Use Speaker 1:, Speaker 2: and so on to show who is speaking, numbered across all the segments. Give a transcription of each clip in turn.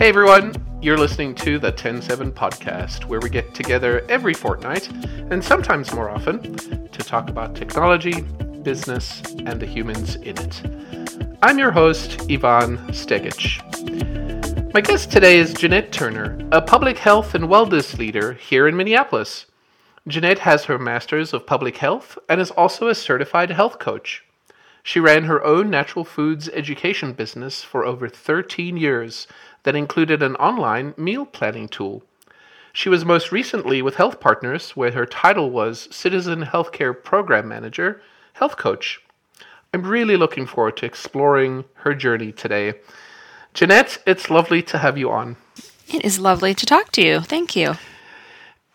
Speaker 1: Hey everyone, you're listening to the TEN7 podcast, where we get together every fortnight, and sometimes more often, to talk about technology, business, and the humans in it. I'm your host, Ivan Stegic. My guest today is Jennette Turner, a public health and wellness leader here in Minneapolis. Jennette has her Master's of Public Health and is also a certified health coach. She ran her own natural foods education business for over 13 years that included an online meal planning tool. She was most recently with HealthPartners, where her title was Citizen Healthcare Program Manager, Health Coach. I'm really looking forward to exploring her journey today. Jennette, it's lovely to have you on.
Speaker 2: It is lovely to talk to you. Thank you.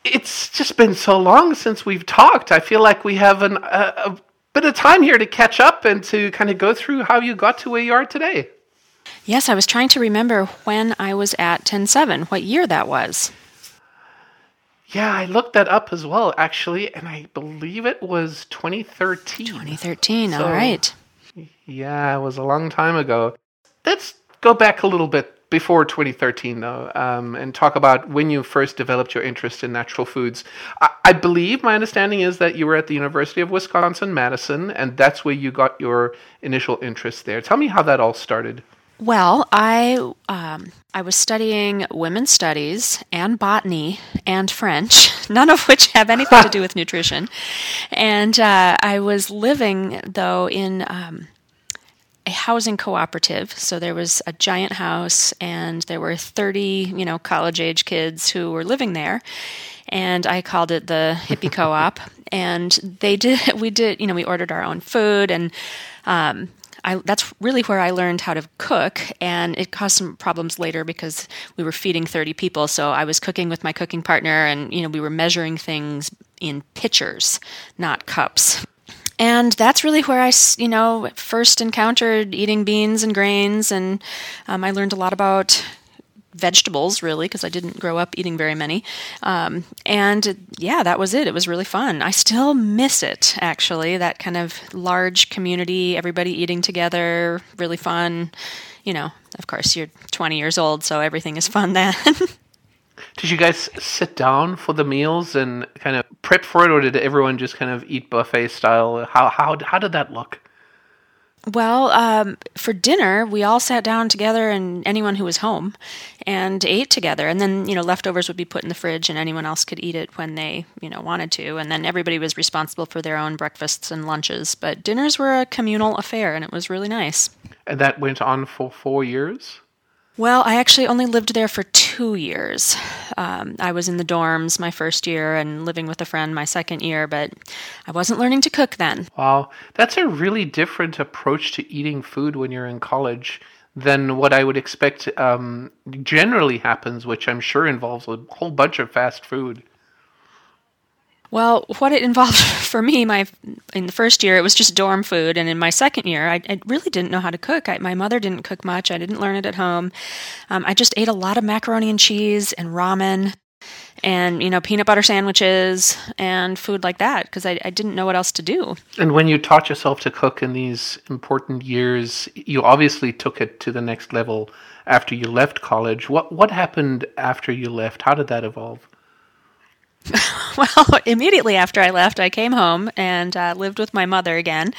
Speaker 1: It's just been so long since we've talked. I feel like we have an, a, a bit of time here to catch up and to kind of go through how you got to where you are today.
Speaker 2: Yes, I was trying to remember when I was at TEN7, what year that was.
Speaker 1: Yeah, I looked that up as well, actually, and I believe it was 2013.
Speaker 2: 2013, so, all right.
Speaker 1: Yeah, it was a long time ago. Let's go back a little bit before 2013, though, um, and talk about when you first developed your interest in natural foods. I, I, believe my understanding is that you were at the University of Wisconsin Madison, and that's where you got your initial interest there. Tell me how that all started.
Speaker 2: Well, I um, I was studying women's studies and botany and French, none of which have anything to do with nutrition, and uh, I was living though in um, a housing cooperative. So there was a giant house, and there were thirty, you know, college age kids who were living there, and I called it the hippie co-op. and they did, we did, you know, we ordered our own food and. Um, I, that's really where I learned how to cook, and it caused some problems later because we were feeding 30 people. So I was cooking with my cooking partner, and you know we were measuring things in pitchers, not cups. And that's really where I, you know, first encountered eating beans and grains, and um, I learned a lot about vegetables really because I didn't grow up eating very many. Um, and yeah, that was it. It was really fun. I still miss it actually. That kind of large community, everybody eating together, really fun. You know, of course, you're 20 years old, so everything is fun then.
Speaker 1: did you guys sit down for the meals and kind of prep for it, or did everyone just kind of eat buffet style? How how how did that look?
Speaker 2: Well, um, for dinner, we all sat down together, and anyone who was home, and ate together. And then, you know, leftovers would be put in the fridge, and anyone else could eat it when they, you know, wanted to. And then everybody was responsible for their own breakfasts and lunches. But dinners were a communal affair, and it was really nice.
Speaker 1: And that went on for four years.
Speaker 2: Well, I actually only lived there for two years. Um, I was in the dorms my first year and living with a friend my second year, but I wasn't learning to cook then.
Speaker 1: Wow, that's a really different approach to eating food when you're in college than what I would expect um, generally happens, which I'm sure involves a whole bunch of fast food.
Speaker 2: Well, what it involved for me, my in the first year, it was just dorm food, and in my second year, I, I really didn't know how to cook. I, my mother didn't cook much. I didn't learn it at home. Um, I just ate a lot of macaroni and cheese and ramen, and you know peanut butter sandwiches and food like that because I, I didn't know what else to do.
Speaker 1: And when you taught yourself to cook in these important years, you obviously took it to the next level after you left college. What what happened after you left? How did that evolve?
Speaker 2: well, immediately after I left, I came home and uh, lived with my mother again.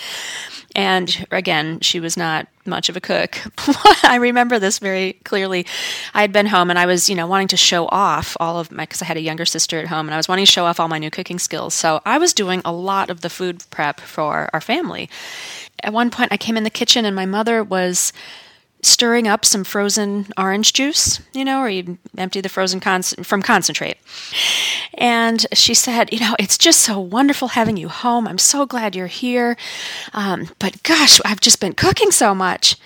Speaker 2: And again, she was not much of a cook. I remember this very clearly. I had been home and I was, you know, wanting to show off all of my, because I had a younger sister at home and I was wanting to show off all my new cooking skills. So I was doing a lot of the food prep for our family. At one point, I came in the kitchen and my mother was stirring up some frozen orange juice, you know, or you empty the frozen con- from concentrate. And she said, You know, it's just so wonderful having you home. I'm so glad you're here. Um, but gosh, I've just been cooking so much.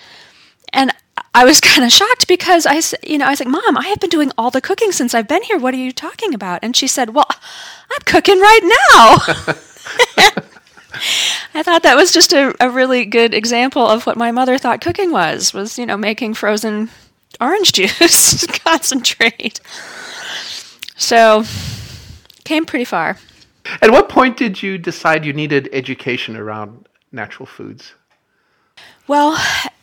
Speaker 2: And I was kind of shocked because I, you know, I was like, Mom, I have been doing all the cooking since I've been here. What are you talking about? And she said, Well, I'm cooking right now. I thought that was just a, a really good example of what my mother thought cooking was, was, you know, making frozen orange juice concentrate. So, came pretty far.
Speaker 1: At what point did you decide you needed education around natural foods?
Speaker 2: Well,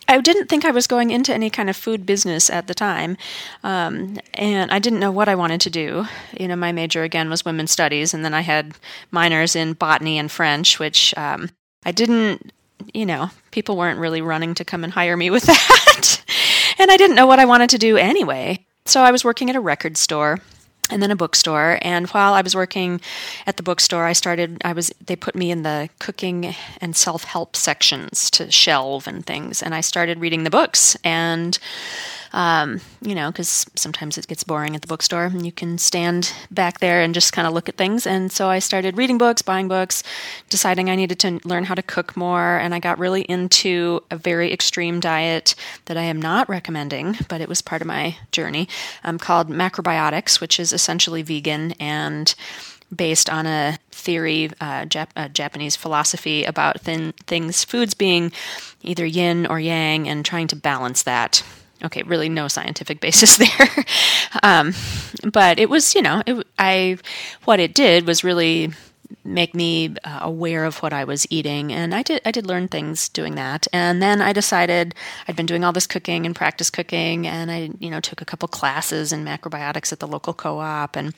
Speaker 2: I didn't think I was going into any kind of food business at the time, um, and I didn't know what I wanted to do. You know, my major again was women's studies, and then I had minors in botany and French, which um, I didn't. You know, people weren't really running to come and hire me with that, and I didn't know what I wanted to do anyway. So I was working at a record store and then a bookstore. And while i was working at the bookstore i started i was they put me in the cooking and self-help sections to shelve and things. And i started reading the books. And um, you know, because sometimes it gets boring at the bookstore and you can stand back there and just kind of look at things. And so I started reading books, buying books, deciding I needed to learn how to cook more. And I got really into a very extreme diet that I am not recommending, but it was part of my journey um, called macrobiotics, which is essentially vegan and based on a theory, uh, Jap- a Japanese philosophy about thin- things, foods being either yin or yang, and trying to balance that okay, really no scientific basis there. um, but it was, you know, it, I what it did was really make me uh, aware of what I was eating, and I did I did learn things doing that. And then I decided I'd been doing all this cooking and practice cooking, and I you know took a couple classes in macrobiotics at the local co-op and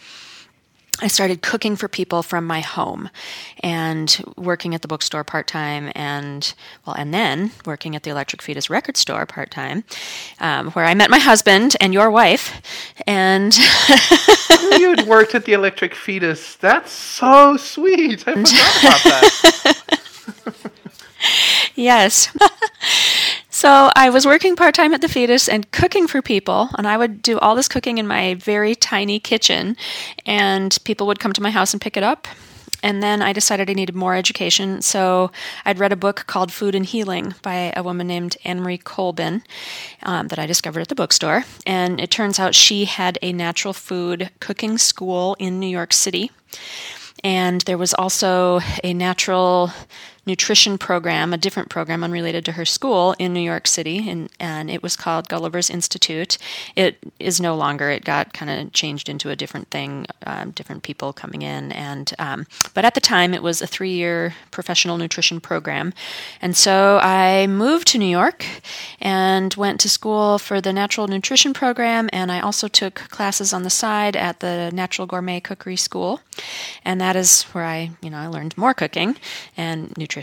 Speaker 2: I started cooking for people from my home and working at the bookstore part time and well and then working at the Electric Fetus record store part time um, where I met my husband and your wife and
Speaker 1: you had worked at the Electric Fetus. That's so sweet. I forgot about that.
Speaker 2: Yes So I was working part time at the fetus and cooking for people, and I would do all this cooking in my very tiny kitchen, and people would come to my house and pick it up. And then I decided I needed more education, so I'd read a book called Food and Healing by a woman named Annemarie Colbin um, that I discovered at the bookstore. And it turns out she had a natural food cooking school in New York City. And there was also a natural nutrition program, a different program unrelated to her school in New York City, and, and it was called Gulliver's Institute. It is no longer. It got kind of changed into a different thing, um, different people coming in, and um, but at the time it was a three-year professional nutrition program, and so I moved to New York and went to school for the natural nutrition program, and I also took classes on the side at the Natural Gourmet Cookery School, and that is where I, you know, I learned more cooking and nutrition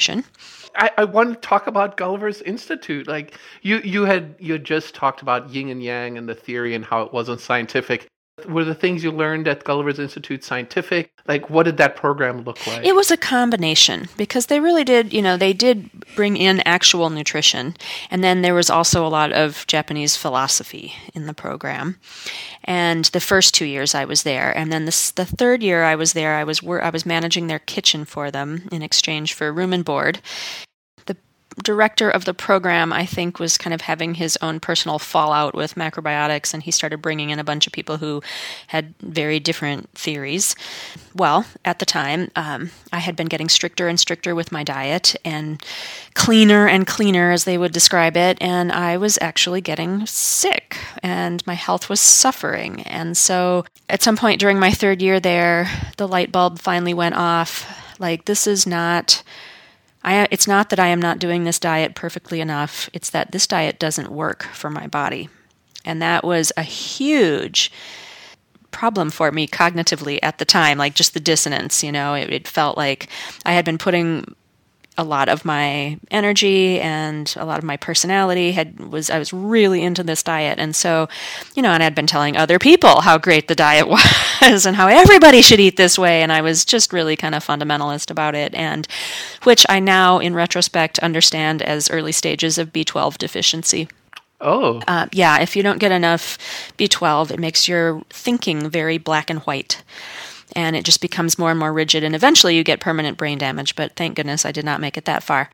Speaker 1: I, I want to talk about Gulliver's Institute. Like you, you had you had just talked about yin and yang and the theory and how it wasn't scientific. Were the things you learned at Gulliver's Institute scientific? Like, what did that program look like?
Speaker 2: It was a combination because they really did, you know, they did bring in actual nutrition. And then there was also a lot of Japanese philosophy in the program. And the first two years I was there. And then this, the third year I was there, I was, I was managing their kitchen for them in exchange for room and board director of the program, I think, was kind of having his own personal fallout with macrobiotics, and he started bringing in a bunch of people who had very different theories. Well, at the time, um, I had been getting stricter and stricter with my diet and cleaner and cleaner, as they would describe it, and I was actually getting sick, and my health was suffering. And so, at some point during my third year there, the light bulb finally went off. Like, this is not I, it's not that I am not doing this diet perfectly enough, it's that this diet doesn't work for my body. And that was a huge problem for me cognitively at the time, like just the dissonance, you know, it, it felt like I had been putting a lot of my energy and a lot of my personality had was I was really into this diet and so you know and I'd been telling other people how great the diet was and how everybody should eat this way and I was just really kind of fundamentalist about it and which I now in retrospect understand as early stages of B12 deficiency.
Speaker 1: Oh.
Speaker 2: Uh, yeah, if you don't get enough B12, it makes your thinking very black and white and it just becomes more and more rigid, and eventually you get permanent brain damage. But thank goodness I did not make it that far.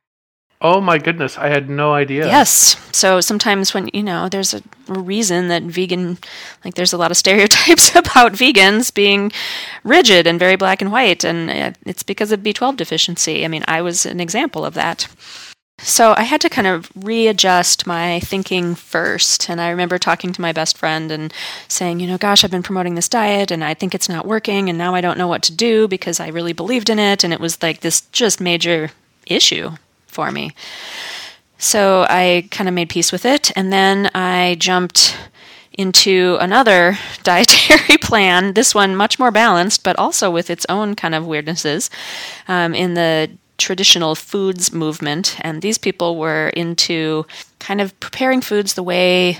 Speaker 1: Oh my goodness, I had no idea.
Speaker 2: Yes. So sometimes when, you know, there's a reason that vegan, like there's a lot of stereotypes about vegans being rigid and very black and white, and uh, it's because of B12 deficiency. I mean, I was an example of that. So I had to kind of readjust my thinking first. And I remember talking to my best friend and saying, you know, gosh, I've been promoting this diet and I think it's not working. And now I don't know what to do because I really believed in it. And it was like this just major issue for me. So I kind of made peace with it. And then I jumped into another dietary plan, this one much more balanced, but also with its own kind of weirdnesses um, in the traditional foods movement. And these people were into kind of preparing foods the way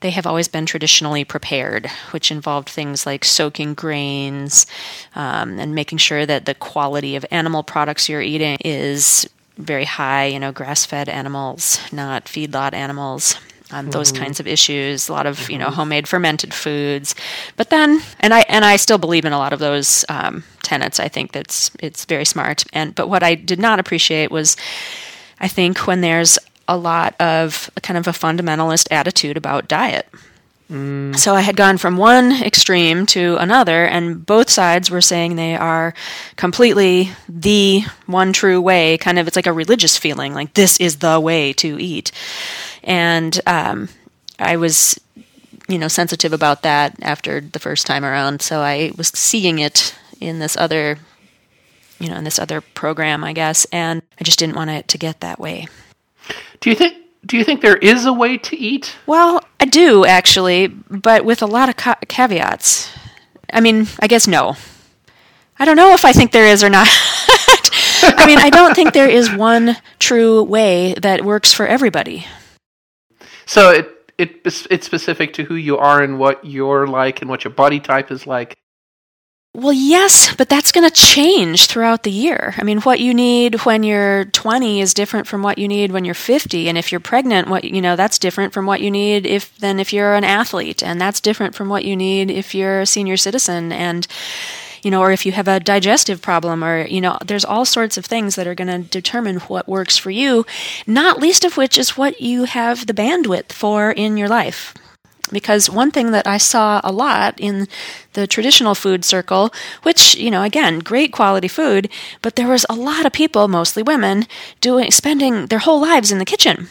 Speaker 2: they have always been traditionally prepared, which involved things like soaking grains um, and making sure that the quality of animal products you're eating is very high, you know, grass fed animals, not feedlot animals um, those mm-hmm. kinds of issues. A lot of you know mm-hmm. homemade fermented foods, but then and I and I still believe in a lot of those um, tenets. I think that's it's very smart. And but what I did not appreciate was, I think when there's a lot of kind of a fundamentalist attitude about diet. Mm. So I had gone from one extreme to another, and both sides were saying they are completely the one true way. Kind of, it's like a religious feeling, like this is the way to eat and um, I was you know sensitive about that after the first time around so i was seeing it in this other you know in this other program i guess and i just didn't want it to get that way.
Speaker 1: Do you think do you think there is a way to eat?
Speaker 2: Well i do actually but with a lot of ca- caveats. I mean i guess no. I don't know if i think there is or not. I mean i don't think there is one true way that works for everybody.
Speaker 1: So it it it's specific to who you are and what you're like and what your body type is like.
Speaker 2: Well, yes, but that's going to change throughout the year. I mean, what you need when you're 20 is different from what you need when you're 50, and if you're pregnant, what you know, that's different from what you need if than if you're an athlete, and that's different from what you need if you're a senior citizen and you know, or if you have a digestive problem, or, you know, there's all sorts of things that are going to determine what works for you, not least of which is what you have the bandwidth for in your life. Because one thing that I saw a lot in the traditional food circle, which, you know, again, great quality food, but there was a lot of people, mostly women, doing spending their whole lives in the kitchen.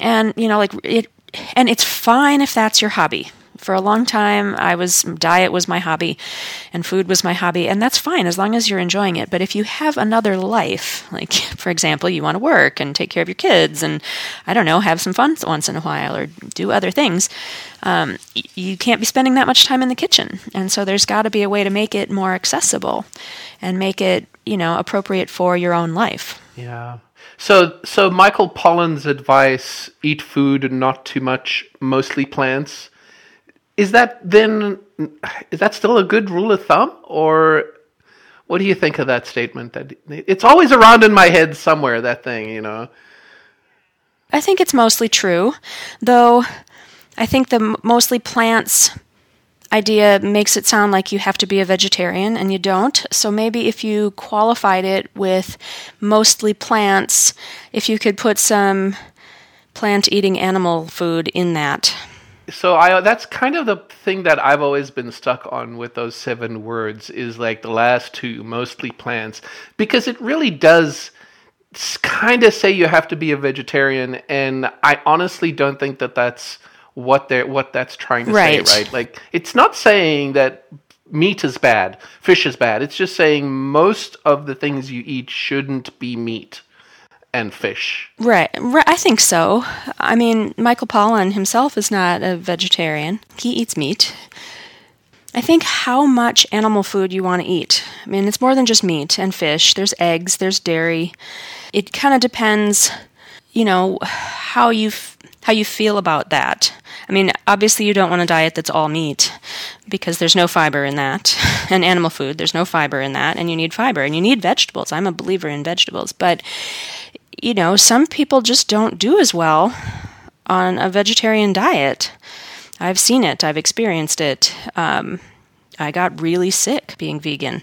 Speaker 2: And, you know, like it and it's fine if that's your hobby for a long time i was diet was my hobby and food was my hobby and that's fine as long as you're enjoying it. But if you have another life like for example you want to work and take care of your kids and i don't know have some fun once in a while or do other things um, you can't be spending that much time in the kitchen. And so there's got to be a way to make it more accessible and make it you know appropriate for your own life.
Speaker 1: Yeah. So, so Michael Pollan's advice: eat food and not too much, mostly plants is that then is that still a good rule of thumb or what do you think of that statement that it's always around in my head somewhere that thing you know?
Speaker 2: I think it's mostly true though i think the mostly plants idea makes it sound like you have to be a vegetarian and you don't. So maybe if you qualified it with mostly plants if you could put some plant eating animal food in that
Speaker 1: so I that's kind of the thing that I've always been stuck on with those seven words is like the last two, mostly plants, because it really does kind of say you have to be a vegetarian, and I honestly don't think that that's what they're what that's trying to right. say, right? Like it's not saying that meat is bad, fish is bad. It's just saying most of the things you eat shouldn't be meat and fish.
Speaker 2: Right. right. I think so. I mean, Michael Pollan himself is not a vegetarian. He eats meat. I think how much animal food you want to eat. I mean, it's more than just meat and fish. There's eggs, there's dairy. It kind of depends, you know, how you f- how you feel about that. I mean, obviously you don't want a diet that's all meat because there's no fiber in that. And animal food, there's no fiber in that, and you need fiber and you need vegetables. I'm a believer in vegetables, but you know, some people just don't do as well on a vegetarian diet. I've seen it, I've experienced it. Um, I got really sick being vegan.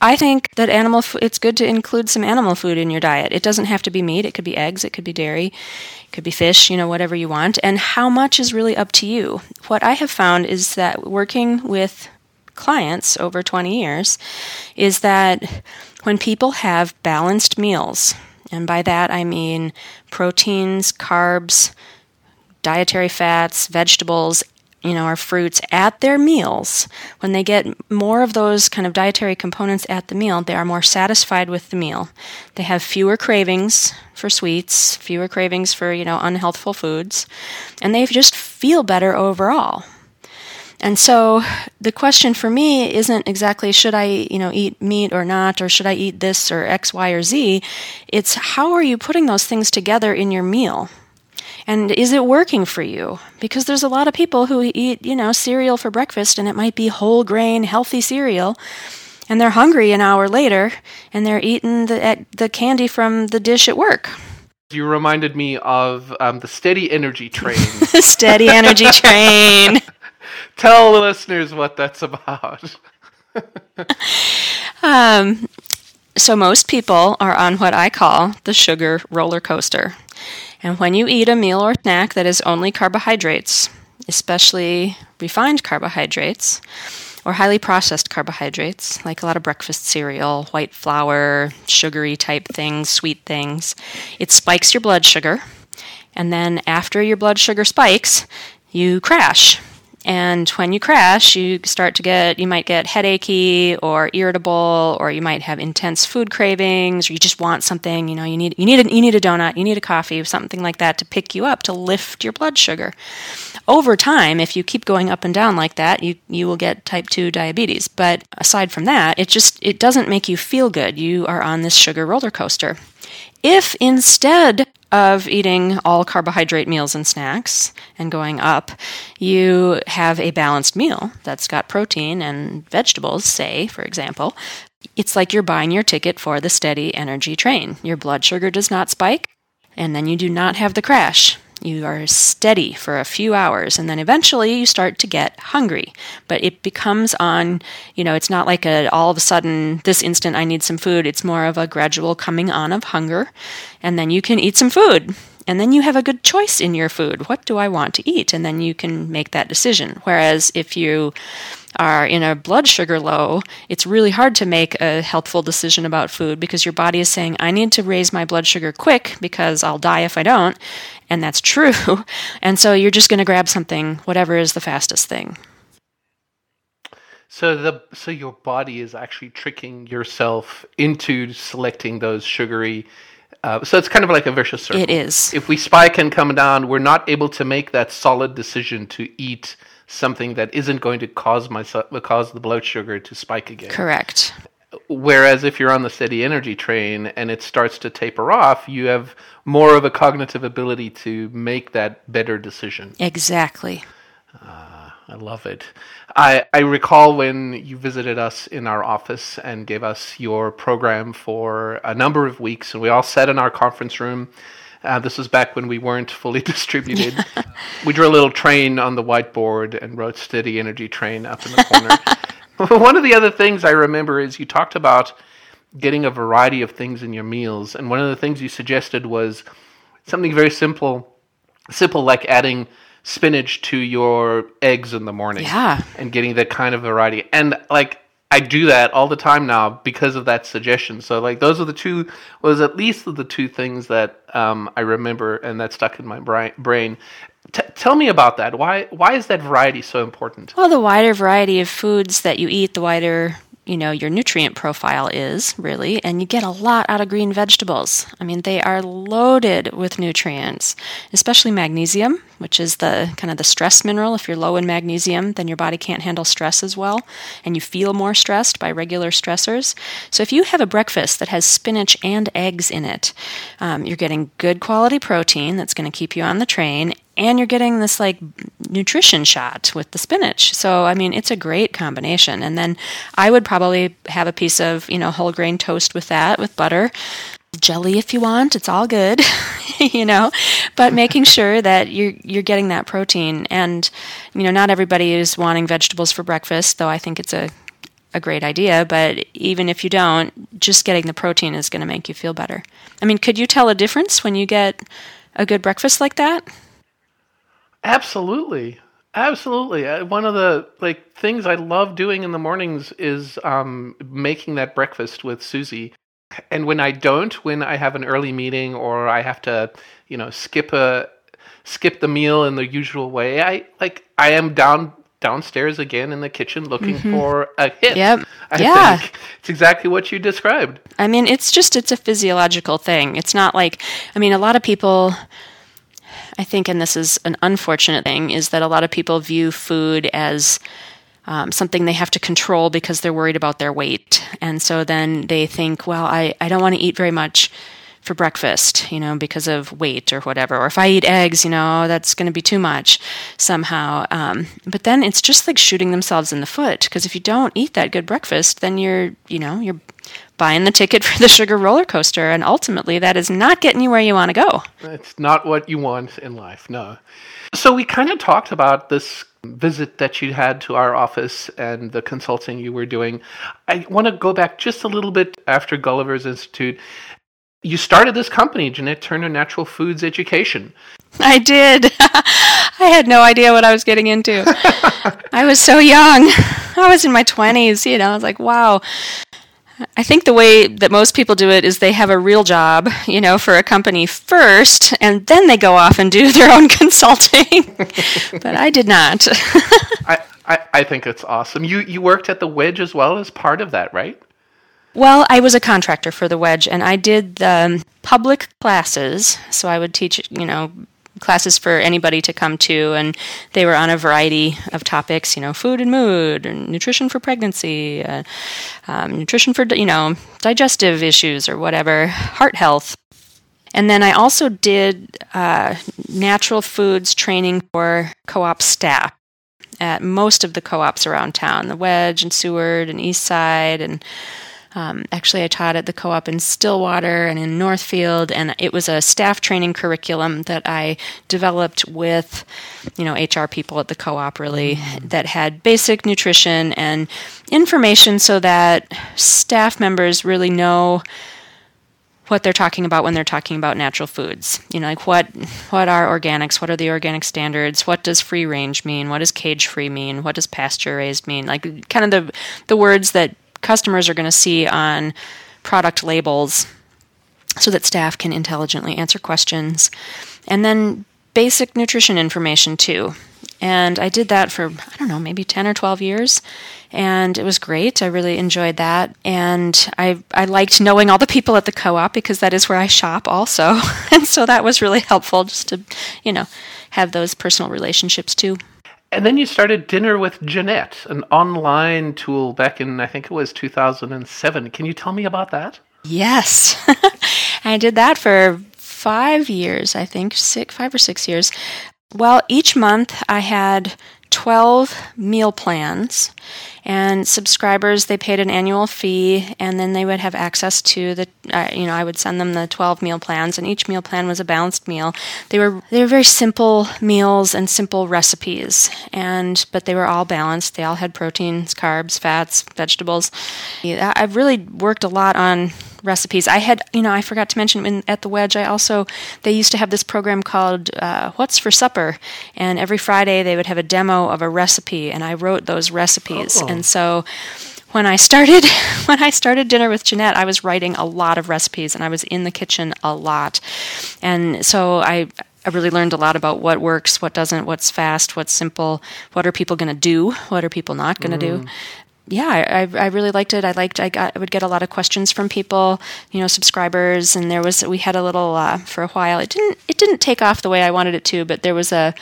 Speaker 2: I think that animal f- it's good to include some animal food in your diet. It doesn't have to be meat, it could be eggs, it could be dairy, it could be fish, you know, whatever you want. And how much is really up to you. What I have found is that working with clients over 20 years is that when people have balanced meals, and by that I mean proteins, carbs, dietary fats, vegetables, you know, our fruits at their meals, when they get more of those kind of dietary components at the meal, they are more satisfied with the meal. They have fewer cravings for sweets, fewer cravings for, you know, unhealthful foods, and they just feel better overall. And so the question for me isn't exactly should I, you know, eat meat or not, or should I eat this or X, Y, or Z. It's how are you putting those things together in your meal? And is it working for you? Because there's a lot of people who eat, you know, cereal for breakfast and it might be whole grain, healthy cereal. And they're hungry an hour later and they're eating the, the candy from the dish at work.
Speaker 1: You reminded me of um, the steady energy train.
Speaker 2: the steady energy train.
Speaker 1: Tell the listeners what that's about.
Speaker 2: um, so, most people are on what I call the sugar roller coaster. And when you eat a meal or snack that is only carbohydrates, especially refined carbohydrates, or highly processed carbohydrates, like a lot of breakfast cereal, white flour, sugary type things, sweet things, it spikes your blood sugar. And then after your blood sugar spikes, you crash and when you crash, you start to get, you might get headachy or irritable, or you might have intense food cravings, or you just want something, you know, you need, you need, a, you need a donut, you need a coffee, something like that to pick you up, to lift your blood sugar. Over time, if you keep going up and down like that, you, you will get type 2 diabetes. But aside from that, it just, it doesn't make you feel good. You are on this sugar roller coaster. If instead of eating all carbohydrate meals and snacks and going up, you have a balanced meal that's got protein and vegetables, say, for example, it's like you're buying your ticket for the steady energy train. Your blood sugar does not spike, and then you do not have the crash. You are steady for a few hours and then eventually you start to get hungry. But it becomes on, you know, it's not like a all of a sudden this instant I need some food. It's more of a gradual coming on of hunger and then you can eat some food. And then you have a good choice in your food. What do I want to eat? And then you can make that decision. Whereas if you are in a blood sugar low, it's really hard to make a helpful decision about food because your body is saying, I need to raise my blood sugar quick because I'll die if I don't. And that's true. And so you're just going to grab something, whatever is the fastest thing.
Speaker 1: So the so your body is actually tricking yourself into selecting those sugary. Uh, so it's kind of like a vicious circle.
Speaker 2: It is.
Speaker 1: If we spike and come down, we're not able to make that solid decision to eat something that isn't going to cause my cause the blood sugar to spike again.
Speaker 2: Correct.
Speaker 1: Whereas if you're on the steady energy train and it starts to taper off, you have more of a cognitive ability to make that better decision.
Speaker 2: Exactly.
Speaker 1: Uh, I love it. I, I recall when you visited us in our office and gave us your program for a number of weeks, and we all sat in our conference room uh, this was back when we weren't fully distributed. we drew a little train on the whiteboard and wrote "Steady Energy Train" up in the corner. one of the other things I remember is you talked about getting a variety of things in your meals, and one of the things you suggested was something very simple, simple like adding spinach to your eggs in the morning.
Speaker 2: Yeah.
Speaker 1: And getting that kind of variety. And like I do that all the time now because of that suggestion. So like those are the two was at least the two things that um, I remember and that stuck in my brain. T- tell me about that. Why why is that variety so important?
Speaker 2: Well, the wider variety of foods that you eat, the wider you know your nutrient profile is really and you get a lot out of green vegetables. I mean they are loaded with nutrients especially magnesium which is the kind of the stress mineral. If you're low in magnesium then your body can't handle stress as well and you feel more stressed by regular stressors. So if you have a breakfast that has spinach and eggs in it um, you're getting good quality protein that's going to keep you on the train and you're getting this like nutrition shot with the spinach. So I mean, it's a great combination. And then I would probably have a piece of you know whole grain toast with that with butter. Jelly if you want, it's all good, you know. But making sure that you're you're getting that protein, and you know, not everybody is wanting vegetables for breakfast, though I think it's a a great idea, but even if you don't, just getting the protein is going to make you feel better. I mean, could you tell a difference when you get a good breakfast like that?
Speaker 1: Absolutely. Absolutely. Uh, one of the like things I love doing in the mornings is um, making that breakfast with Susie. And when I don't, when I have an early meeting or I have to, you know, skip a skip the meal in the usual way. I like I am down downstairs again in the kitchen looking for a hit.
Speaker 2: Mm-hmm. Yep.
Speaker 1: I
Speaker 2: Yeah.
Speaker 1: think it's exactly what you described.
Speaker 2: I mean, it's just it's a physiological thing. It's not like I mean, a lot of people I think and this is an unfortunate thing is that a lot of people view food as um, something they have to control because they're worried about their weight. And so then they think, well, I, I don't want to eat very much for breakfast, you know, because of weight or whatever. Or if I eat eggs, you know, that's going to be too much somehow. Um, but then it's just like shooting themselves in the foot because if you don't eat that good breakfast, then you're, you know, you're buying the ticket for the sugar roller coaster. And ultimately, that is not getting you where you want to go.
Speaker 1: It's not what you want in life, no. So we kind of talked about this visit that you had to our office and the consulting you were doing. I want to go back just a little bit after Gulliver's Institute. You started this company, Jennette Turner Natural Foods Education.
Speaker 2: I did. I had no idea what I was getting into. I was so young. I was in my 20s, you know. I was like, wow. I think the way that most people do it is they have a real job, you know, for a company first, and then they go off and do their own consulting. but I did not.
Speaker 1: I, I, I think it's awesome. You you worked at the Wedge as well as part of that, right?
Speaker 2: Well, I was a contractor for the Wedge, and I did the um, public classes. So I would teach, you know, classes for anybody to come to, and they were on a variety of topics, you know, food and mood, and nutrition for pregnancy, uh, um, nutrition for, you know, digestive issues or whatever, heart health. And then I also did uh, natural foods training for co op staff at most of the co ops around town the Wedge and Seward and East Side and um, actually, I taught at the co op in Stillwater and in Northfield, and it was a staff training curriculum that I developed with, you know, HR people at the co op really that had basic nutrition and information so that staff members really know what they're talking about when they're talking about natural foods. You know, like what what are organics? What are the organic standards? What does free range mean? What does cage free mean? What does pasture raised mean? Like kind of the the words that customers are going to see on product labels so that staff can intelligently answer questions. And then basic nutrition information too. And I did that for, I don't know, maybe 10 or 12 years. And it was great. I really enjoyed that. And I, I liked knowing all the people at the co op because that is where I shop also. and so that was really helpful just to, you know, have those personal relationships too.
Speaker 1: And then you started Dinner with Jennette, an online tool back in, I think it was 2007. Can you tell me about that?
Speaker 2: Yes. I did that for five years, I think, six, five or six years. Well, each month I had 12 meal plans and subscribers they paid an annual fee and then they would have access to the uh, you know I would send them the 12 meal plans and each meal plan was a balanced meal. They were they were very simple meals and simple recipes and but they were all balanced. They all had proteins carbs fats vegetables. I've really worked a lot on recipes. I had, you know, I forgot to mention in, at the Wedge. I also they used to have this program called uh, "What's for Supper," and every Friday they would have a demo of a recipe, and I wrote those recipes.
Speaker 1: Oh.
Speaker 2: And so when I started when I started dinner with Jennette, I was writing a lot of recipes, and I was in the kitchen a lot, and so I. I really learned a lot about what works, what doesn't, what's fast, what's simple, what are people going to do, what are people not going to do yeah, I, I really liked it. I liked I got I would get a lot of questions from people, you know, subscribers, and there was we had a little uh, for a while. It didn't it didn't take off the way I wanted it to, but there was a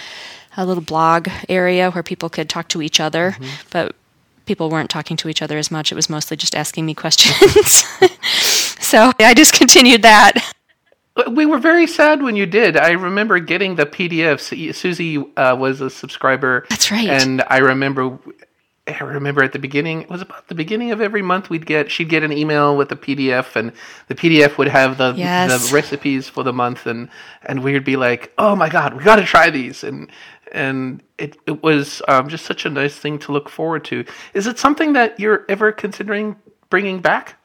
Speaker 2: a little blog area where people could talk to each other, but people weren't talking to each other as much. It was mostly just asking me questions. so I discontinued that.
Speaker 1: We were very sad when you did. I remember getting the PDF. Su- Susie uh, was a subscriber.
Speaker 2: That's right.
Speaker 1: And I remember, I remember at the beginning, it was about the beginning of every month. We'd get, she'd get an email with a PDF, and the PDF would have the
Speaker 2: Yes.
Speaker 1: the recipes for the month, and and we'd be like, oh my god, we got to try these, and and it it was um, just such a nice thing to look forward to. Is it something that you're ever considering bringing back?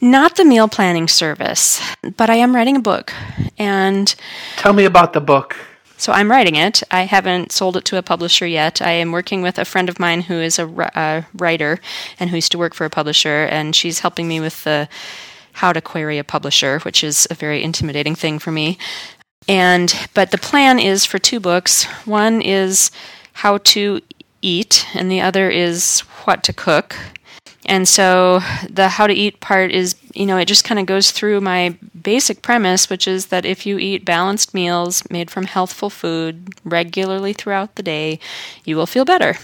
Speaker 2: Not the meal planning service, but I am writing a book, and
Speaker 1: Tell me about the book.
Speaker 2: So I'm writing it. I haven't sold it to a publisher yet. I am working with a friend of mine who is a ri- writer and who used to work for a publisher, and she's helping me with the how to query a publisher, which is a very intimidating thing for me. And but the plan is for two books. One is how to eat, and the other is what to cook. And so the how to eat part is, you know, it just kind of goes through my basic premise, which is that if you eat balanced meals made from healthful food regularly throughout the day, you will feel better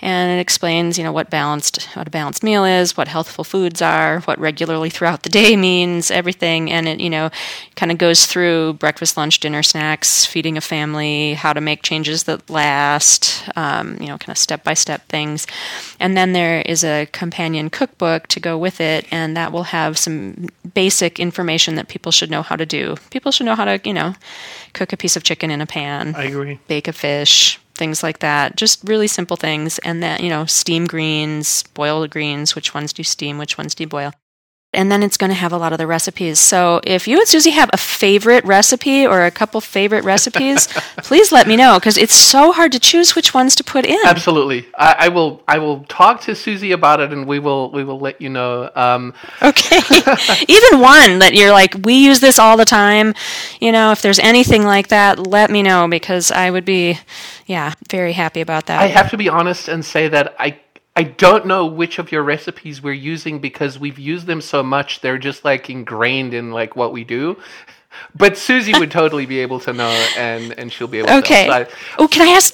Speaker 2: and it explains, you know, what balanced what a balanced meal is, what healthful foods are, what regularly throughout the day means, everything, and it, you know, kind of goes through breakfast, lunch, dinner, snacks, feeding a family, how to make changes that last, um, you know, kind of step by step things, and then there is a companion cookbook to go with it, and that will have some basic information that people should know how to do. People should know how to, you know, cook a piece of chicken in a pan.
Speaker 1: I agree.
Speaker 2: Bake a fish, things like that. Just really simple things. And then, you know, steam greens, boiled greens, which ones do steam, which ones do boil. And then it's going to have a lot of the recipes. So if you and Susie have a favorite recipe or a couple favorite recipes, please let me know because it's so hard to choose which ones to put in.
Speaker 1: Absolutely, I, I, will. I will talk to Susie about it, and we will. We will let you know. Um,
Speaker 2: okay, even one that you're like, we use this all the time. You know, if there's anything like that, let me know because I would be yeah, very happy about that.
Speaker 1: I have to be honest and say that I I don't know which of your recipes we're using because we've used them so much they're just like ingrained in like what we do. But Susie would totally be able to know and and she'll be able
Speaker 2: okay.
Speaker 1: to.
Speaker 2: Okay. Oh, can I ask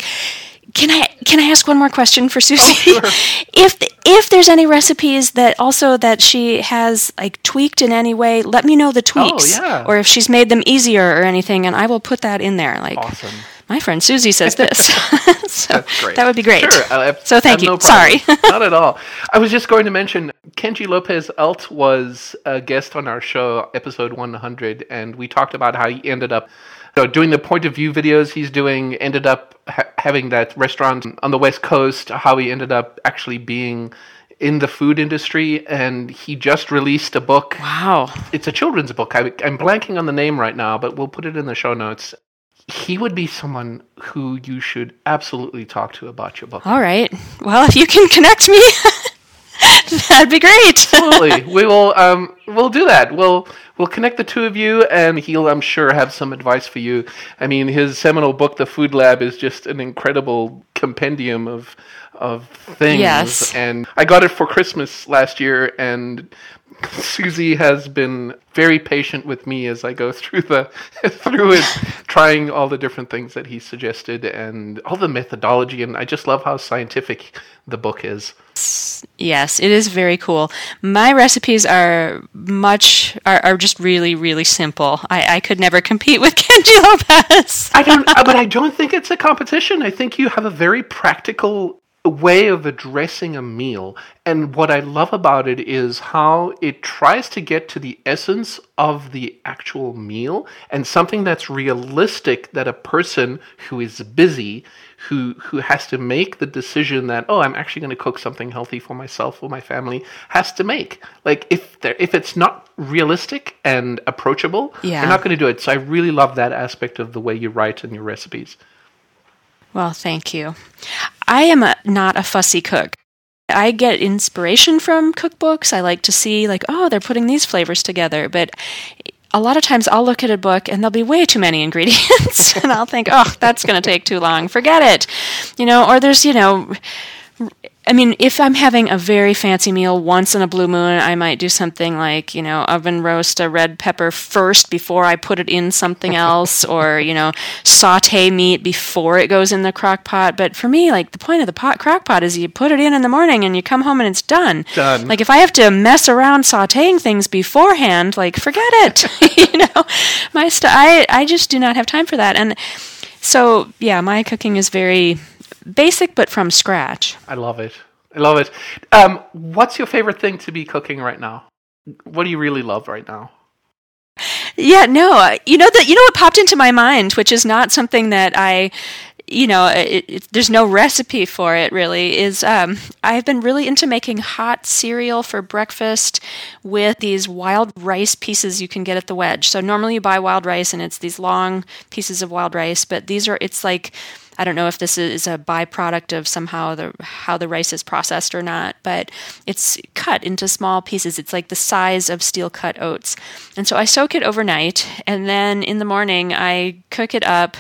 Speaker 2: can I can I ask one more question for Susie?
Speaker 1: Oh, sure.
Speaker 2: if if there's any recipes that also that she has like tweaked in any way, let me know the tweaks.
Speaker 1: Oh, yeah.
Speaker 2: Or if she's made them easier or anything, and I will put that in there. Like
Speaker 1: awesome
Speaker 2: my friend Susie says this.
Speaker 1: so.
Speaker 2: That would be great.
Speaker 1: Sure. Have,
Speaker 2: so thank you.
Speaker 1: No
Speaker 2: Sorry.
Speaker 1: Not at all. I was just going to mention Kenji López-Alt was a guest on our show, episode 100, and we talked about how he ended up so doing the point of view videos he's doing, ended up ha- having that restaurant on the West Coast, how he ended up actually being in the food industry, and he just released a book.
Speaker 2: Wow.
Speaker 1: It's a children's book. I, am blanking on the name right now, but we'll put it in the show notes he would be someone who you should absolutely talk to about your book.
Speaker 2: All right. Well, if you can connect me, that'd be great.
Speaker 1: Absolutely. We will. Um, we'll do that. We'll we'll connect the two of you, and he'll, I'm sure, have some advice for you. I mean, his seminal book, The Food Lab, is just an incredible compendium of of things.
Speaker 2: Yes.
Speaker 1: And I got it for Christmas last year, and Susie has been very patient with me as I go through the through it, trying all the different things that he suggested and all the methodology. And I just love how scientific the book is.
Speaker 2: Yes, it is very cool. My recipes are much are, are just really really simple. I, I could never compete with Kenji López.
Speaker 1: I don't, but I don't think it's a competition. I think you have a very practical way of addressing a meal. And what I love about it is how it tries to get to the essence of the actual meal and something that's realistic that a person who is busy, who who has to make the decision that oh I'm actually going to cook something healthy for myself or my family has to make. Like if there if it's not realistic and approachable,
Speaker 2: yeah.
Speaker 1: they're not going to do it. So I really love that aspect of the way you write and your recipes.
Speaker 2: Well, thank you. I am a, not a fussy cook. I get inspiration from cookbooks. I like to see, like, oh, they're putting these flavors together. But a lot of times I'll look at a book and there'll be way too many ingredients. and I'll think, oh, that's going to take too long. Forget it. You know, or there's, you know, I mean, if I'm having a very fancy meal once in a blue moon, I might do something like, you know, oven roast a red pepper first before I put it in something else, or, you know, saute meat before it goes in the crock pot. But for me, like, the point of the pot crock pot is you put it in in the morning and you come home and it's done.
Speaker 1: Done.
Speaker 2: Like, if I have to mess around sauteing things beforehand, like, forget it. you know, my st- I, I just do not have time for that. And so, yeah, my cooking is very basic but from scratch.
Speaker 1: I love it. I love it. Um, what's your favorite thing to be cooking right now? What do you really love right now?
Speaker 2: Yeah, no, you know that you know what popped into my mind, which is not something that I you know, it, it, there's no recipe for it really. Is um, I've been really into making hot cereal for breakfast with these wild rice pieces you can get at the wedge. So normally you buy wild rice and it's these long pieces of wild rice, but these are it's like I don't know if this is a byproduct of somehow the how the rice is processed or not, but it's cut into small pieces. It's like the size of steel cut oats. And so I soak it overnight, and then in the morning I cook it up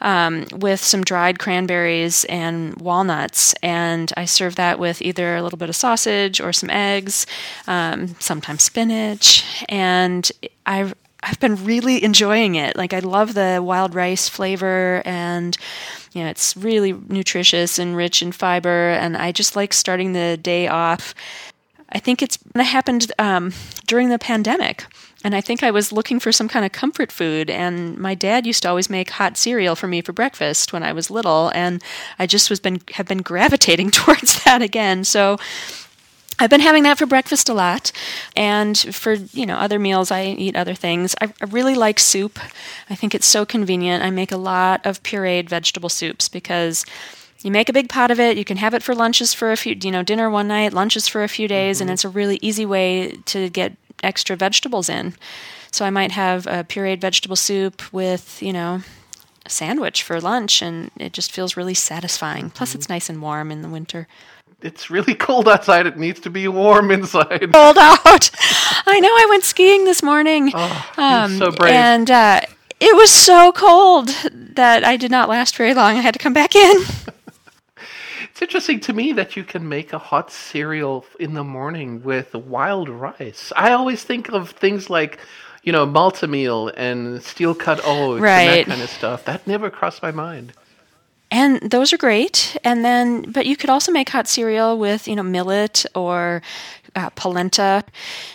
Speaker 2: um, with some dried cranberries and walnuts, and I serve that with either a little bit of sausage or some eggs, um, sometimes spinach, and I've I've been really enjoying it. Like I love the wild rice flavor and you know, it's really nutritious and rich in fiber and I just like starting the day off. I think it's happened um, during the pandemic. And I think I was looking for some kind of comfort food. And my dad used to always make hot cereal for me for breakfast when I was little. And I just was been have been gravitating towards that again. So I've been having that for breakfast a lot, and for you know other meals, I eat other things. I, I, really like soup. I think it's so convenient. I make a lot of pureed vegetable soups because you make a big pot of it. You can have it for lunches for a few, you know, dinner one night, lunches for a few days, mm-hmm. and it's a really easy way to get extra vegetables in. So I might have a pureed vegetable soup with you know a sandwich for lunch, and it just feels really satisfying. Plus, mm-hmm. it's nice and warm in the winter
Speaker 1: it's really cold outside. It needs to be warm inside.
Speaker 2: Cold out. I know. I went skiing this morning.
Speaker 1: Oh, um, so brave.
Speaker 2: And uh, it was so cold that I did not last very long. I had to come back in.
Speaker 1: it's interesting to me that you can make a hot cereal in the morning with wild rice. I always think of things like you know, Malt-O-Meal and steel cut oats right. and that kind of stuff. That never crossed my mind
Speaker 2: and those are great. And then, but you could also make hot cereal with, you know, millet or uh, polenta.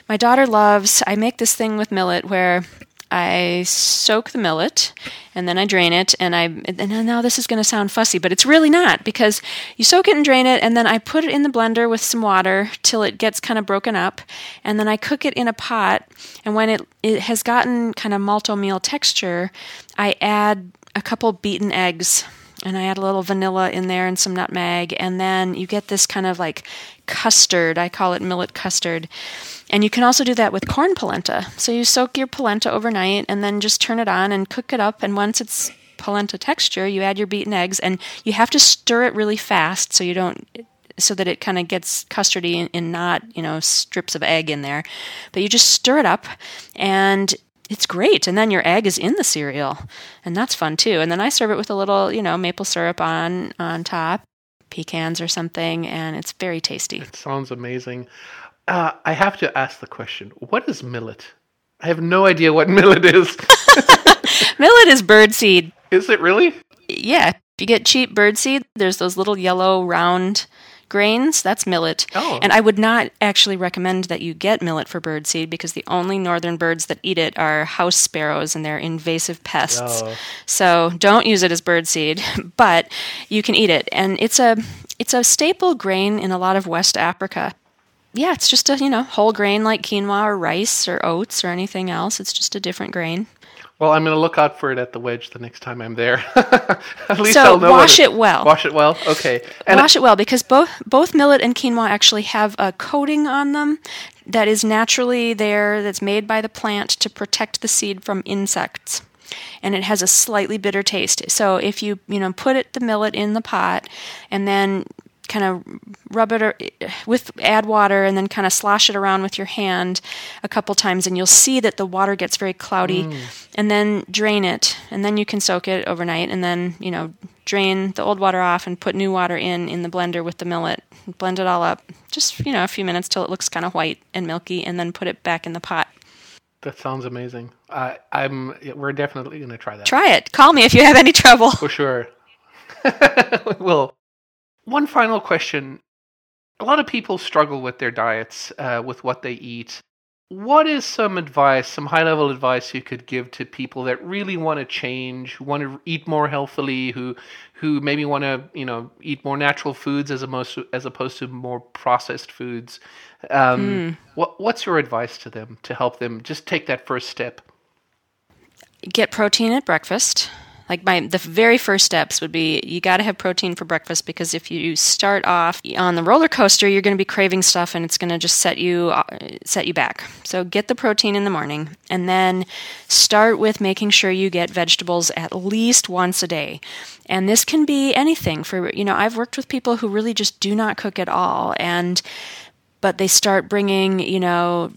Speaker 2: My daughter loves. I make this thing with millet where I soak the millet and then I drain it. And I and now this is going to sound fussy, but it's really not because you soak it and drain it, and then I put it in the blender with some water till it gets kind of broken up, and then I cook it in a pot. And when it it has gotten kind of Malt-O-Meal texture, I add a couple beaten eggs and I add a little vanilla in there and some nutmeg, and then you get this kind of like custard. I call it millet custard. And you can also do that with corn polenta. So you soak your polenta overnight and then just turn it on and cook it up. And once it's polenta texture, you add your beaten eggs, and you have to stir it really fast so you don't so that it kind of gets custardy and not you know strips of egg in there but you just stir it up and it's great. And then your egg is in the cereal, and that's fun too. And then I serve it with a little, you know, maple syrup on on top, pecans or something, and it's very tasty.
Speaker 1: It sounds amazing. Uh, I have to ask the question: What is millet? I have no idea what millet is.
Speaker 2: millet is birdseed.
Speaker 1: Is it really?
Speaker 2: Yeah. If you get cheap birdseed, there's those little yellow round grains, that's millet.
Speaker 1: Oh.
Speaker 2: And I would not actually recommend that you get millet for birdseed because the only northern birds that eat it are house sparrows and they're invasive pests. Oh. So don't use it as birdseed, but you can eat it. And it's a it's a staple grain in a lot of West Africa. Yeah, it's just a, you know, whole grain like quinoa or rice or oats or anything else. It's just a different grain.
Speaker 1: Well, I'm going to look out for it at the wedge the next time I'm there. at least
Speaker 2: so
Speaker 1: I'll know.
Speaker 2: wash it, it, well.
Speaker 1: Wash it well. Okay.
Speaker 2: And wash it well because both both millet and quinoa actually have a coating on them that is naturally there that's made by the plant to protect the seed from insects. And it has a slightly bitter taste. So if you you know put it the millet in the pot and then kind of rub it with add water and then kind of slosh it around with your hand a couple times and you'll see that the water gets very cloudy mm. and then drain it and then you can soak it overnight and then you know drain the old water off and put new water in in the blender with the millet blend it all up just you know a few minutes till it looks kind of white and milky and then put it back in the pot
Speaker 1: that sounds amazing. Uh, I'm. We're definitely going to try that.
Speaker 2: Try it. Call me if you have any trouble.
Speaker 1: For sure. we'll one final question. A lot of people struggle with their diets, uh, with what they eat. What is some advice, some high level advice you could give to people that really want to change, who want to eat more healthily, who who maybe want to you know eat more natural foods as opposed to, as opposed to more processed foods? Um, mm. What what's your advice to them to help them just take that first step?
Speaker 2: Get protein at breakfast. Like my the very first steps would be you got to have protein for breakfast because if you start off on the roller coaster, you're going to be craving stuff and it's going to just set you uh, set you back. So get the protein in the morning and then start with making sure you get vegetables at least once a day. And this can be anything for you know, I've worked with people who really just do not cook at all and but they start bringing, you know,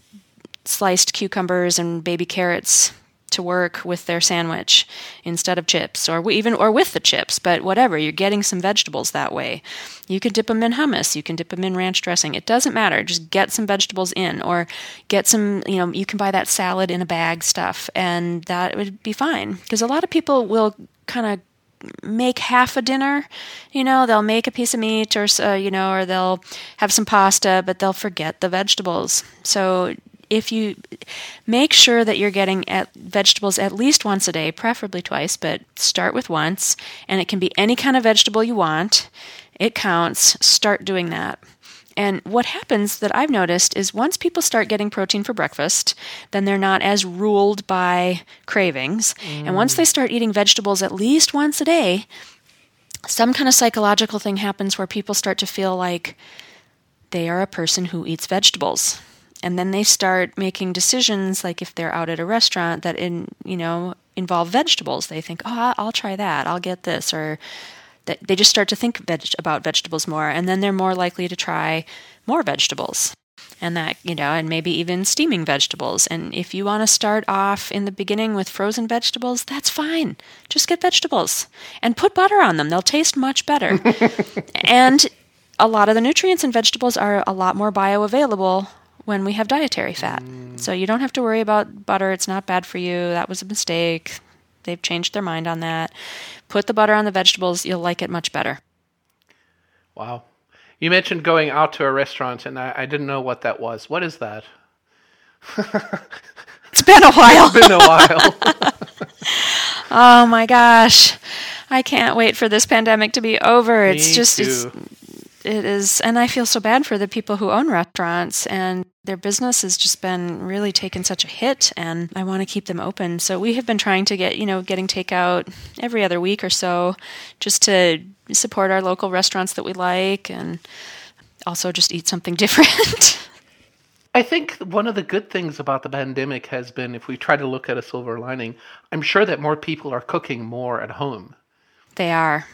Speaker 2: sliced cucumbers and baby carrots to work with their sandwich instead of chips or even or with the chips but whatever you're getting some vegetables that way you can dip them in hummus you can dip them in ranch dressing it doesn't matter just get some vegetables in or get some you know you can buy that salad in a bag stuff and that would be fine because a lot of people will kind of make half a dinner. You know, they'll make a piece of meat or, uh, you know, or they'll have some pasta, but they'll forget the vegetables. So if you make sure that you're getting at vegetables at least once a day, preferably twice, but start with once, and it can be any kind of vegetable you want. It counts. Start doing that. And what happens that I've noticed is once people start getting protein for breakfast, then they're not as ruled by cravings. Mm. And once they start eating vegetables at least once a day, some kind of psychological thing happens where people start to feel like they are a person who eats vegetables and then they start making decisions like if they're out at a restaurant that in you know involve vegetables they think oh i'll try that. I'll get this or that they just start to think veg- about vegetables more and then they're more likely to try more vegetables. And that you know and maybe even steaming vegetables. And if you want to start off in the beginning with frozen vegetables that's fine. Just get vegetables and put butter on them. They'll taste much better. And a lot of the nutrients in vegetables are a lot more bioavailable when we have dietary fat. Mm. So you don't have to worry about butter. It's not bad for you. That was a mistake. They've changed their mind on that. Put the butter on the vegetables. You'll like it much better.
Speaker 1: Wow. You mentioned going out to a restaurant, and I, I didn't know what that was. What is that?
Speaker 2: it's been a while.
Speaker 1: it's been a while.
Speaker 2: oh my gosh. I can't wait for this pandemic to be over.
Speaker 1: Me
Speaker 2: it's just
Speaker 1: too.
Speaker 2: it's it is and i feel so bad for the people who own restaurants and their business has just been really taken such a hit and i want to keep them open. So we have been trying to get you know getting takeout every other week or so just to support our local restaurants that we like and also just eat something different.
Speaker 1: I think one of the good things about the pandemic has been if we try to look at a silver lining, I'm sure that more people are cooking more at home.
Speaker 2: They are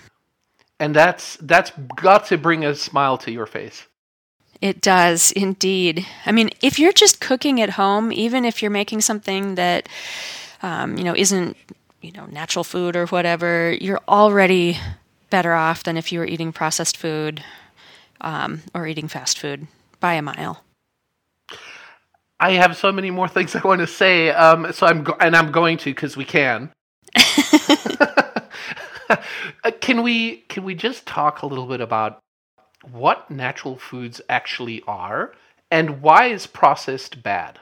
Speaker 1: and that's that's got to bring a smile to your face.
Speaker 2: It does indeed. I mean, if you're just cooking at home, even if you're making something that um, you know isn't you know natural food or whatever, you're already better off than if you were eating processed food um, or eating fast food by a mile.
Speaker 1: I have so many more things I want to say, um, so I'm go- and I'm going to because we can. Uh, can we can we just talk a little bit about what natural foods actually are and why is processed bad?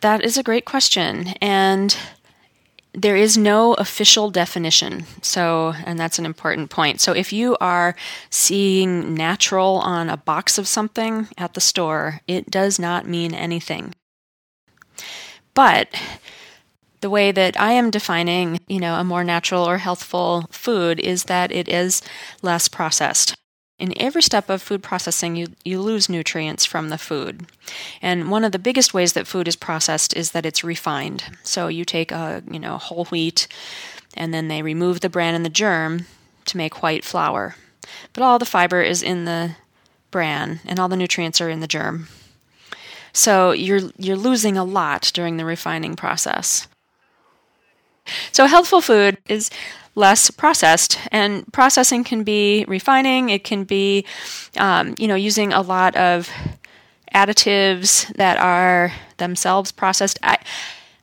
Speaker 2: That is a great question and there is no official definition. So, and that's an important point. So, if you are seeing natural on a box of something at the store, it does not mean anything. But the way that I am defining, you know, a more natural or healthful food is that it is less processed. In every step of food processing, you, you lose nutrients from the food. And one of the biggest ways that food is processed is that it's refined. So you take a, you know, whole wheat and then they remove the bran and the germ to make white flour. But all the fiber is in the bran and all the nutrients are in the germ. So you're you're losing a lot during the refining process. So, healthful food is less processed, and processing can be refining. It can be, um, you know, using a lot of additives that are themselves processed. I,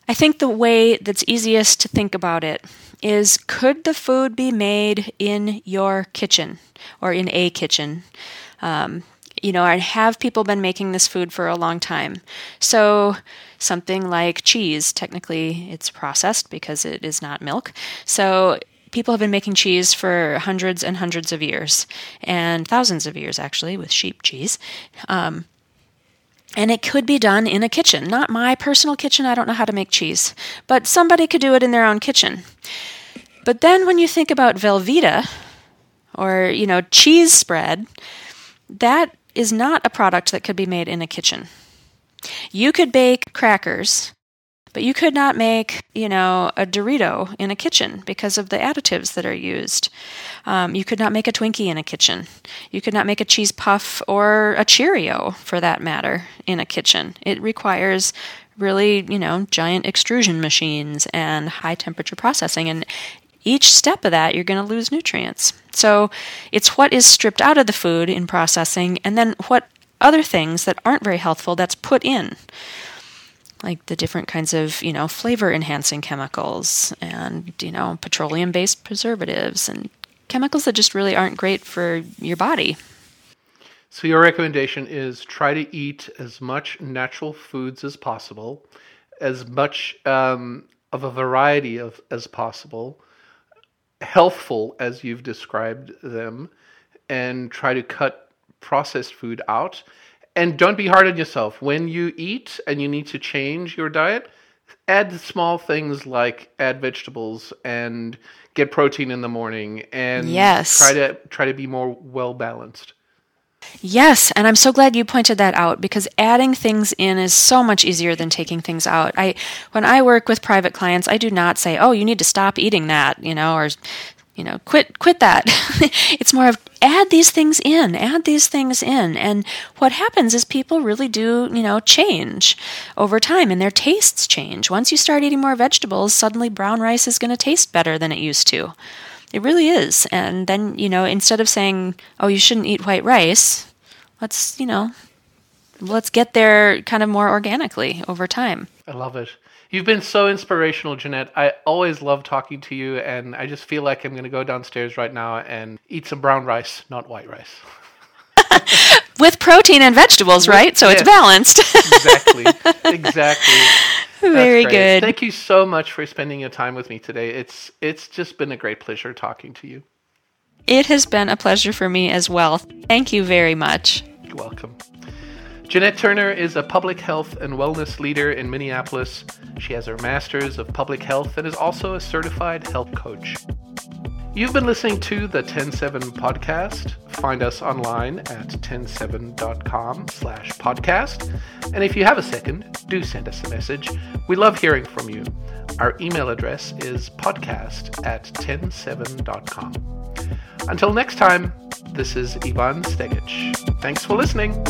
Speaker 2: I think the way that's easiest to think about it is could the food be made in your kitchen or in a kitchen? Um, you know, and have people been making this food for a long time? So, something like cheese, technically it's processed because it is not milk. So, people have been making cheese for hundreds and hundreds of years, and thousands of years actually, with sheep cheese. Um, and it could be done in a kitchen. Not my personal kitchen, I don't know how to make cheese, but somebody could do it in their own kitchen. But then when you think about Velveeta or, you know, cheese spread, that is not a product that could be made in a kitchen. You could bake crackers, but you could not make, you know, a Dorito in a kitchen because of the additives that are used. Um, you could not make a Twinkie in a kitchen. You could not make a cheese puff or a Cheerio, for that matter, in a kitchen. It requires really, you know, giant extrusion machines and high temperature processing. And each step of that, you're going to lose nutrients. So it's what is stripped out of the food in processing, and then what other things that aren't very healthful that's put in like the different kinds of you know flavor enhancing chemicals and you know petroleum based preservatives and chemicals that just really aren't great for your body.
Speaker 1: So your recommendation is try to eat as much natural foods as possible as much um, of a variety of as possible healthful as you've described them and try to cut processed food out. And don't be hard on yourself. When you eat and you need to change your diet, add small things like add vegetables and get protein in the morning and
Speaker 2: yes.
Speaker 1: try to try to be more well balanced.
Speaker 2: Yes, and I'm so glad you pointed that out because adding things in is so much easier than taking things out. I when I work with private clients, I do not say, "Oh, you need to stop eating that," you know, or you know, quit quit that. it's more of add these things in, add these things in. And what happens is people really do, you know, change over time and their tastes change. Once you start eating more vegetables, suddenly brown rice is going to taste better than it used to. It really is. And then, you know, instead of saying, "Oh, you shouldn't eat white rice," let's, you know, let's get there kind of more organically over time.
Speaker 1: I love it. You've been so inspirational, Jennette. I always love talking to you, and I just feel like I'm going to go downstairs right now and eat some brown rice, not white rice.
Speaker 2: With protein and vegetables, With, right? So yes, it's balanced.
Speaker 1: exactly. Exactly.
Speaker 2: Very good.
Speaker 1: Thank you so much for spending your time with me today. It's it's just been a great pleasure talking to you.
Speaker 2: It has been a pleasure for me as well. Thank you very much.
Speaker 1: You're welcome. Jennette Turner is a public health and wellness leader in Minneapolis. She has her master's of public health and is also a certified health coach. You've been listening to the TEN7 podcast. Find us online at TEN7.com slash podcast. And if you have a second, do send us a message. We love hearing from you. Our email address is podcast at TEN7.com. Until next time, this is Ivan Stegic. Thanks for listening.